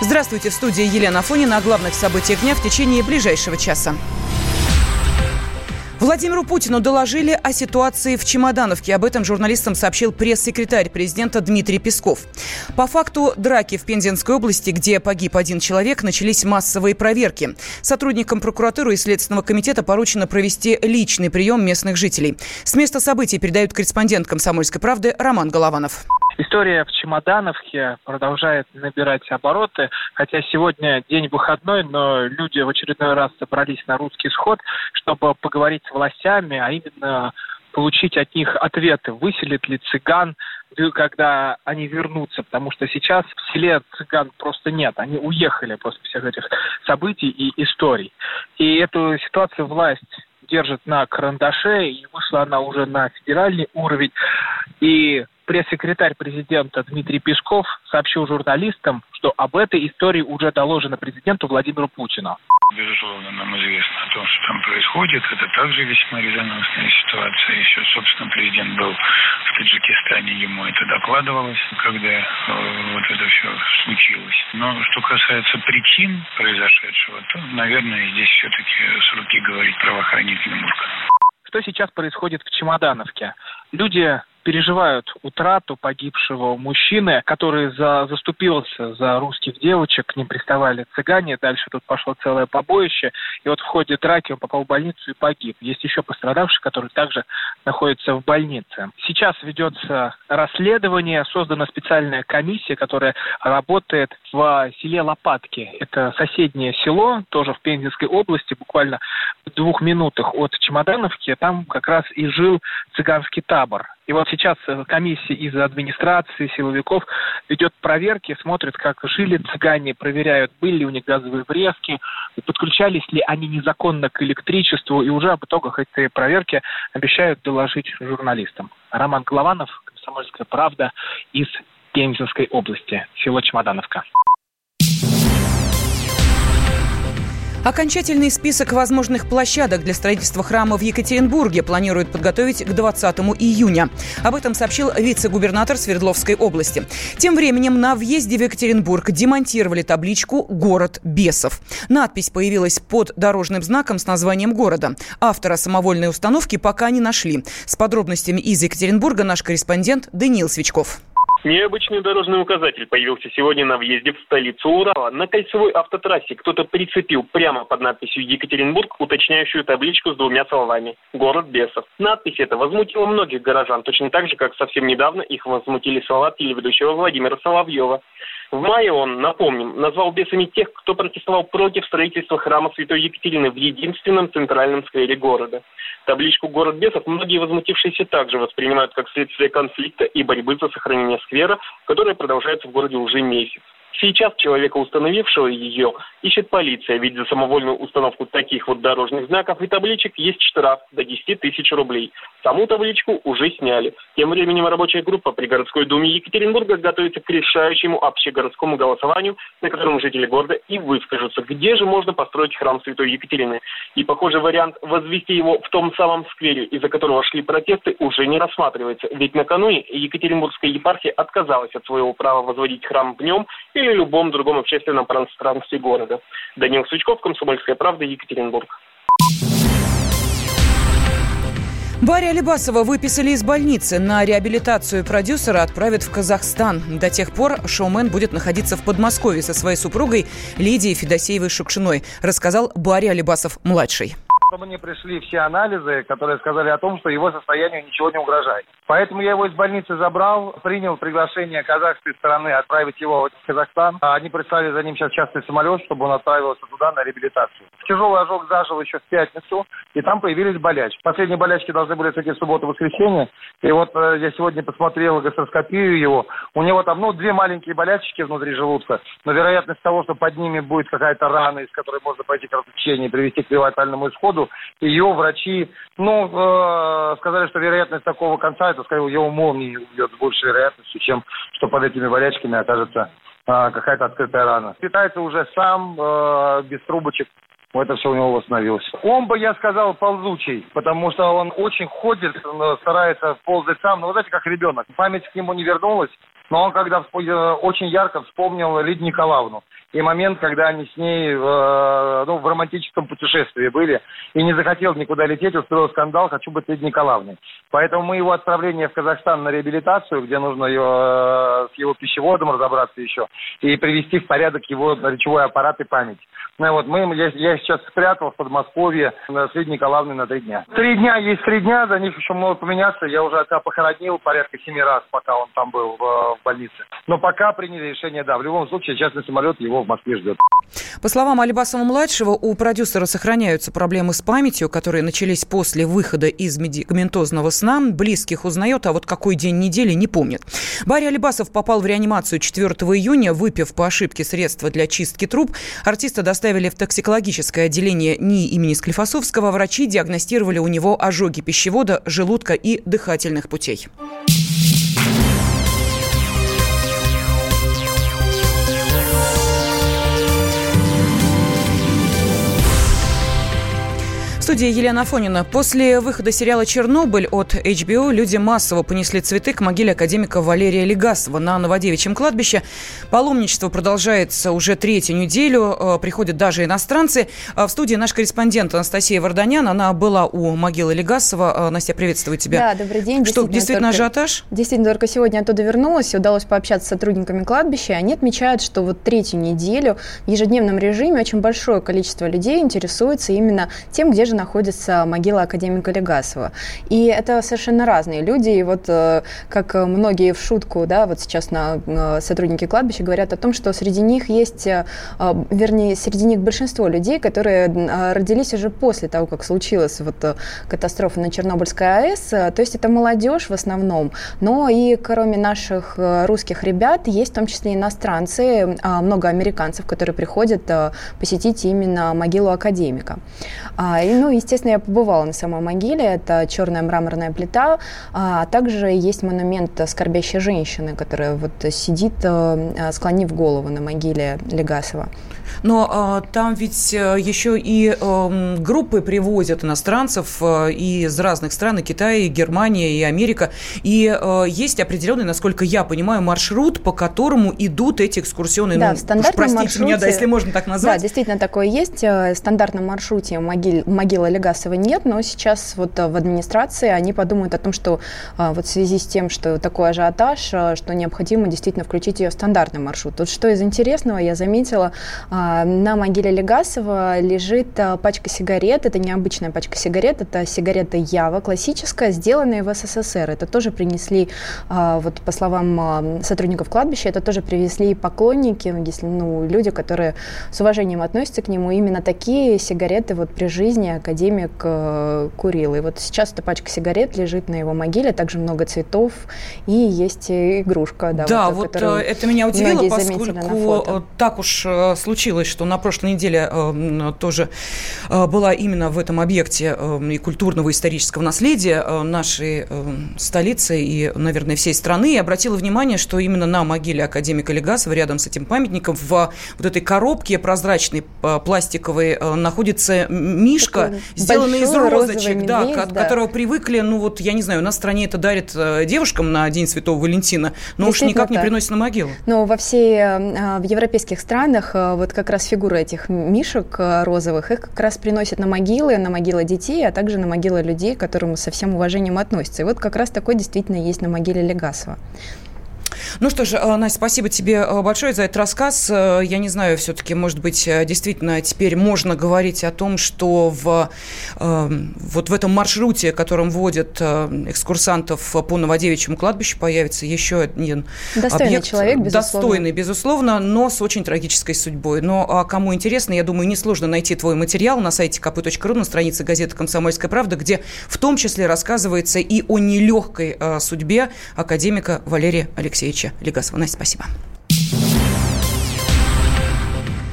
Здравствуйте, в студии Елена Фонина о главных событиях дня в течение ближайшего часа. Владимиру Путину доложили о ситуации в Чемодановке. Об этом журналистам сообщил пресс-секретарь президента Дмитрий Песков. По факту драки в Пензенской области, где погиб один человек, начались массовые проверки. Сотрудникам прокуратуры и Следственного комитета поручено провести личный прием местных жителей. С места событий передают корреспондент «Комсомольской правды» Роман Голованов. История в Чемодановке продолжает набирать обороты, хотя сегодня день выходной, но люди в очередной раз собрались на русский сход, чтобы поговорить с властями, а именно получить от них ответы, выселит ли цыган, когда они вернутся, потому что сейчас в селе цыган просто нет, они уехали после всех этих событий и историй. И эту ситуацию власть держит на карандаше, и вышла она уже на федеральный уровень. И пресс-секретарь президента Дмитрий Песков сообщил журналистам, что об этой истории уже доложено президенту Владимиру Путину. Безусловно, нам известно о том, что там происходит. Это также весьма резонансная ситуация. Еще, собственно, президент был в Таджикистане, ему это докладывалось, когда э, вот это все случилось. Но что касается причин произошедшего, то, наверное, здесь все-таки с руки говорить правоохранительным органам. Что сейчас происходит в Чемодановке? Люди переживают утрату погибшего мужчины, который за, заступился за русских девочек, к ним приставали цыгане, дальше тут пошло целое побоище, и вот в ходе драки он попал в больницу и погиб. Есть еще пострадавший, который также находится в больнице. Сейчас ведется расследование, создана специальная комиссия, которая работает в селе Лопатки. Это соседнее село, тоже в Пензенской области, буквально в двух минутах от Чемодановки. Там как раз и жил цыганский табор. И вот сейчас э, комиссия из администрации, силовиков ведет проверки, смотрит, как жили цыгане, проверяют, были ли у них газовые врезки, подключались ли они незаконно к электричеству, и уже об итогах этой проверки обещают доложить журналистам. Роман Голованов, «Комсомольская правда» из Пензенской области, село Чемодановка. Окончательный список возможных площадок для строительства храма в Екатеринбурге планируют подготовить к 20 июня. Об этом сообщил вице-губернатор Свердловской области. Тем временем на въезде в Екатеринбург демонтировали табличку «Город бесов». Надпись появилась под дорожным знаком с названием города. Автора самовольной установки пока не нашли. С подробностями из Екатеринбурга наш корреспондент Даниил Свечков. Необычный дорожный указатель появился сегодня на въезде в столицу Урала. На кольцевой автотрассе кто-то прицепил прямо под надписью «Екатеринбург» уточняющую табличку с двумя словами «Город бесов». Надпись эта возмутила многих горожан, точно так же, как совсем недавно их возмутили слова телеведущего Владимира Соловьева. В мае он, напомним, назвал бесами тех, кто протестовал против строительства храма Святой Екатерины в единственном центральном сквере города. Табличку «Город бесов» многие возмутившиеся также воспринимают как следствие конфликта и борьбы за сохранение сквера, которая продолжается в городе уже месяц. Сейчас человека, установившего ее, ищет полиция, ведь за самовольную установку таких вот дорожных знаков и табличек есть штраф до 10 тысяч рублей. Саму табличку уже сняли. Тем временем рабочая группа при городской думе Екатеринбурга готовится к решающему общегородскому голосованию, на котором жители города и выскажутся, где же можно построить храм Святой Екатерины. И похожий вариант возвести его в том самом сквере, из-за которого шли протесты, уже не рассматривается. Ведь накануне Екатеринбургская епархия отказалась от своего права возводить храм в нем и или любом другом общественном пространстве города. Данил Сучков, Комсомольская правда, Екатеринбург. Барри Алибасова выписали из больницы. На реабилитацию продюсера отправят в Казахстан. До тех пор шоумен будет находиться в Подмосковье со своей супругой Лидией Федосеевой-Шукшиной, рассказал Барри Алибасов-младший чтобы не пришли все анализы, которые сказали о том, что его состоянию ничего не угрожает. Поэтому я его из больницы забрал, принял приглашение казахской стороны отправить его в Казахстан. Они прислали за ним сейчас частный самолет, чтобы он отправился туда на реабилитацию. Тяжелый ожог зажил еще в пятницу, и там появились болячки. Последние болячки должны были быть в субботу-воскресенье. И вот э, я сегодня посмотрел гастроскопию его. У него там, ну, две маленькие болячки внутри желудка. Но вероятность того, что под ними будет какая-то рана, из которой можно пойти кровотечение и привести к летальному исходу, ее врачи, ну, э, сказали, что вероятность такого конца, это, скорее, его молнией убьет с большей вероятностью, чем что под этими болячками окажется э, какая-то открытая рана. Питается уже сам, э, без трубочек. Это все у него восстановилось. Он бы, я сказал, ползучий, потому что он очень ходит, старается ползать сам. Ну, вы знаете, как ребенок. Память к нему не вернулась, Но он когда э, очень ярко вспомнил Лидию Николаевну и момент, когда они с ней э, ну, в романтическом путешествии были, и не захотел никуда лететь, устроил скандал, хочу быть Лидией Николаевной. Поэтому мы его отправление в Казахстан на реабилитацию, где нужно ее, э, с его пищеводом разобраться еще, и привести в порядок его речевой аппарат и память. Ну, вот мы, я, я сейчас спрятал в Подмосковье на Лидией Николаевны на три дня. Три дня есть три дня, за них еще много поменяться. Я уже отца похоронил порядка семи раз, пока он там был в, в больнице. Но пока приняли решение, да, в любом случае частный самолет его в Москве ждет. По словам Алибасова-младшего, у продюсера сохраняются проблемы с памятью, которые начались после выхода из медикаментозного сна. Близких узнает, а вот какой день недели не помнит. Барри Алибасов попал в реанимацию 4 июня, выпив по ошибке средства для чистки труб. Артиста доставили в токсикологическое отделение НИИ имени Склифосовского. Врачи диагностировали у него ожоги пищевода, желудка и дыхательных путей. Студии Елена Афонина. После выхода сериала «Чернобыль» от HBO люди массово понесли цветы к могиле академика Валерия Легасова на Новодевичьем кладбище. Паломничество продолжается уже третью неделю. Э, приходят даже иностранцы. Э, в студии наш корреспондент Анастасия Варданян. Она была у могилы Легасова. Э, Настя, приветствую тебя. Да, добрый день. Что, действительно, действительно только, ажиотаж? Действительно, только сегодня оттуда вернулась. Удалось пообщаться с сотрудниками кладбища. Они отмечают, что вот третью неделю в ежедневном режиме очень большое количество людей интересуется именно тем, где же находится могила академика Легасова. И это совершенно разные люди. И вот э, как многие в шутку, да, вот сейчас на э, сотрудники кладбища говорят о том, что среди них есть, э, вернее, среди них большинство людей, которые родились уже после того, как случилась вот катастрофа на Чернобыльской АЭС. То есть это молодежь в основном, но и кроме наших русских ребят есть в том числе иностранцы, много американцев, которые приходят посетить именно могилу академика. А, ну, естественно, я побывала на самой могиле. Это черная мраморная плита, а, а также есть монумент скорбящей женщины, которая вот сидит, э, склонив голову на могиле Легасова. Но а, там ведь э, еще и а, группы привозят иностранцев а, из разных стран, и Китай, и Германия, и Америка. И а, есть определенный, насколько я понимаю, маршрут, по которому идут эти экскурсионные. Да, ну, в стандартном простите маршруте, меня, да, если можно так назвать. Да, действительно такое есть. В стандартном маршруте могил, могила Легасова нет, но сейчас вот в администрации они подумают о том, что вот в связи с тем, что такой ажиотаж, что необходимо действительно включить ее в стандартный маршрут. Вот что из интересного я заметила, на могиле Легасова лежит пачка сигарет. Это необычная пачка сигарет, это сигарета Ява, классическая, сделанная в СССР. Это тоже принесли, вот по словам сотрудников кладбища, это тоже привезли поклонники, если, ну, люди, которые с уважением относятся к нему. Именно такие сигареты вот при жизни академик э, курил. И вот сейчас эта пачка сигарет лежит на его могиле, также много цветов и есть игрушка. Да, да вот, вот э, это меня удивило, поскольку так уж э, случилось, что на прошлой неделе э, тоже э, была именно в этом объекте э, и культурного и исторического наследия э, нашей э, столицы и, наверное, всей страны. И обратила внимание, что именно на могиле академика Легасова, рядом с этим памятником, в вот этой коробке прозрачной э, пластиковой э, находится мишка, сделанный из розочек, да, от да. которого привыкли, ну вот, я не знаю, у нас в стране это дарят э, девушкам на День Святого Валентина, но уж никак так. не приносят на могилу. Но во всей, в европейских странах вот как раз фигуры этих мишек э, розовых, их как раз приносят на могилы, на могилы детей, а также на могилы людей, к которым со всем уважением относятся. И вот как раз такой действительно есть на могиле Легасова. Ну что же, э, Настя, спасибо тебе э, большое за этот рассказ. Э, я не знаю, все-таки, может быть, действительно теперь можно говорить о том, что в, вот в этом маршруте, которым водят экскурсантов по Новодевичьему кладбищу, появится еще один достойный объект. человек, безусловно. Достойный, безусловно, но с очень трагической судьбой. Но а кому интересно, я думаю, несложно найти твой материал на сайте kp.ru, на странице газеты «Комсомольская правда», где в том числе рассказывается и о нелегкой судьбе академика Валерия Алексеевича Алексеевича Легасова. Настя, спасибо.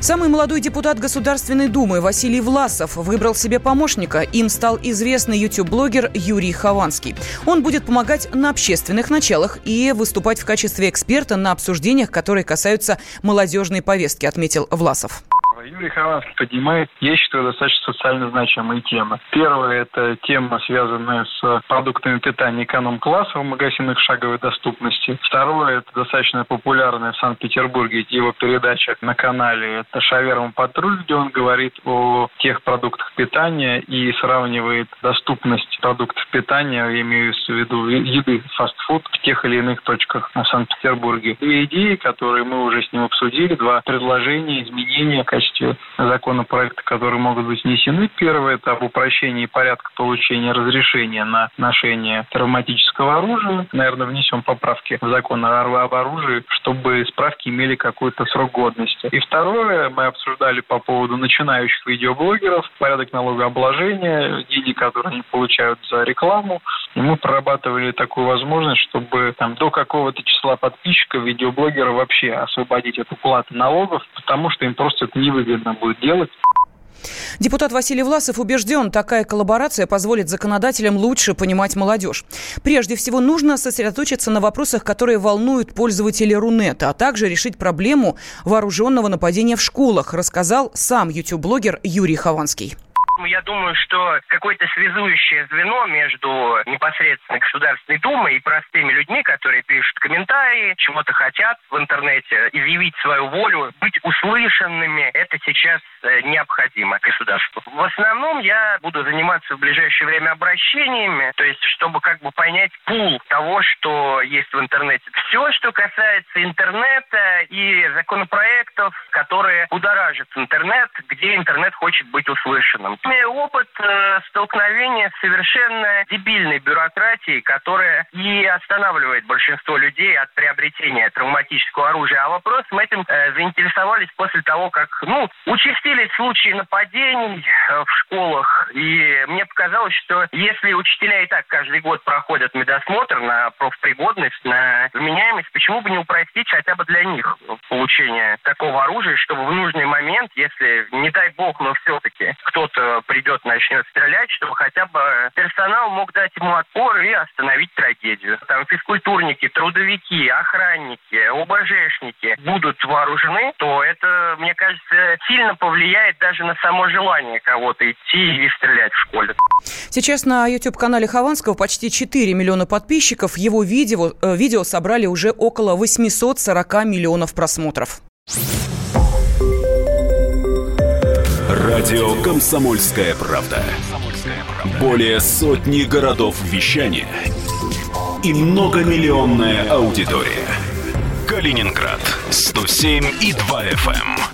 Самый молодой депутат Государственной Думы Василий Власов выбрал себе помощника. Им стал известный YouTube-блогер Юрий Хованский. Он будет помогать на общественных началах и выступать в качестве эксперта на обсуждениях, которые касаются молодежной повестки, отметил Власов. Юрий Хованский поднимает, я считаю, достаточно социально значимые темы. Первая – это тема, связанная с продуктами питания эконом-класса в магазинах шаговой доступности. Второе – это достаточно популярная в Санкт-Петербурге его передача на канале. Это «Шаверма Патруль», где он говорит о тех продуктах питания и сравнивает доступность продуктов питания, я имею в виду еды, фастфуд в тех или иных точках в Санкт-Петербурге. Две идеи, которые мы уже с ним обсудили, два предложения, изменения в качестве законопроекта, которые могут быть внесены. Первое – это об упрощении порядка получения разрешения на ношение травматического оружия. Наверное, внесем поправки в закон об оружии, чтобы справки имели какой-то срок годности. И второе, мы обсуждали по поводу начинающих видеоблогеров, порядок налогообложения, денег, которые они получают за рекламу. И мы прорабатывали такую возможность, чтобы там до какого-то числа подписчиков видеоблогера вообще освободить от уплаты налогов, потому что им просто это невыгодно будет делать. Депутат Василий Власов убежден, такая коллаборация позволит законодателям лучше понимать молодежь. Прежде всего, нужно сосредоточиться на вопросах, которые волнуют пользователей Рунета, а также решить проблему вооруженного нападения в школах, рассказал сам YouTube-блогер Юрий Хованский. Я думаю, что какое-то связующее звено между непосредственно Государственной Думой и простыми людьми, которые пишут комментарии, чего-то хотят в интернете, изъявить свою волю, быть услышанными, это сейчас э, необходимо государству. В основном я буду заниматься в ближайшее время обращениями, то есть чтобы как бы понять пул того, что есть в интернете. Все, что касается интернета и законопроектов, которые будоражат интернет, где интернет хочет быть услышанным имею опыт э, столкновения с совершенно дебильной бюрократией, которая и останавливает большинство людей от приобретения травматического оружия. А вопросом этим э, заинтересовались после того, как, ну, участились случаи нападений в школах. И мне показалось, что если учителя и так каждый год проходят медосмотр на профпригодность, на вменяемость, почему бы не упростить хотя бы для них получение такого оружия, чтобы в нужный момент, если, не дай бог, но все-таки кто-то придет, начнет стрелять, чтобы хотя бы персонал мог дать ему отпор и остановить трагедию. Там физкультурники, трудовики, охранники, ОБЖшники будут вооружены, то это, мне кажется, сильно повлияет даже на само желание кого-то идти и стрелять в школе. Сейчас на YouTube-канале Хованского почти 4 миллиона подписчиков. Его видео, э, видео собрали уже около 840 миллионов просмотров. Радио «Комсомольская правда». Более сотни городов вещания и многомиллионная аудитория. Калининград 107 и 2 FM.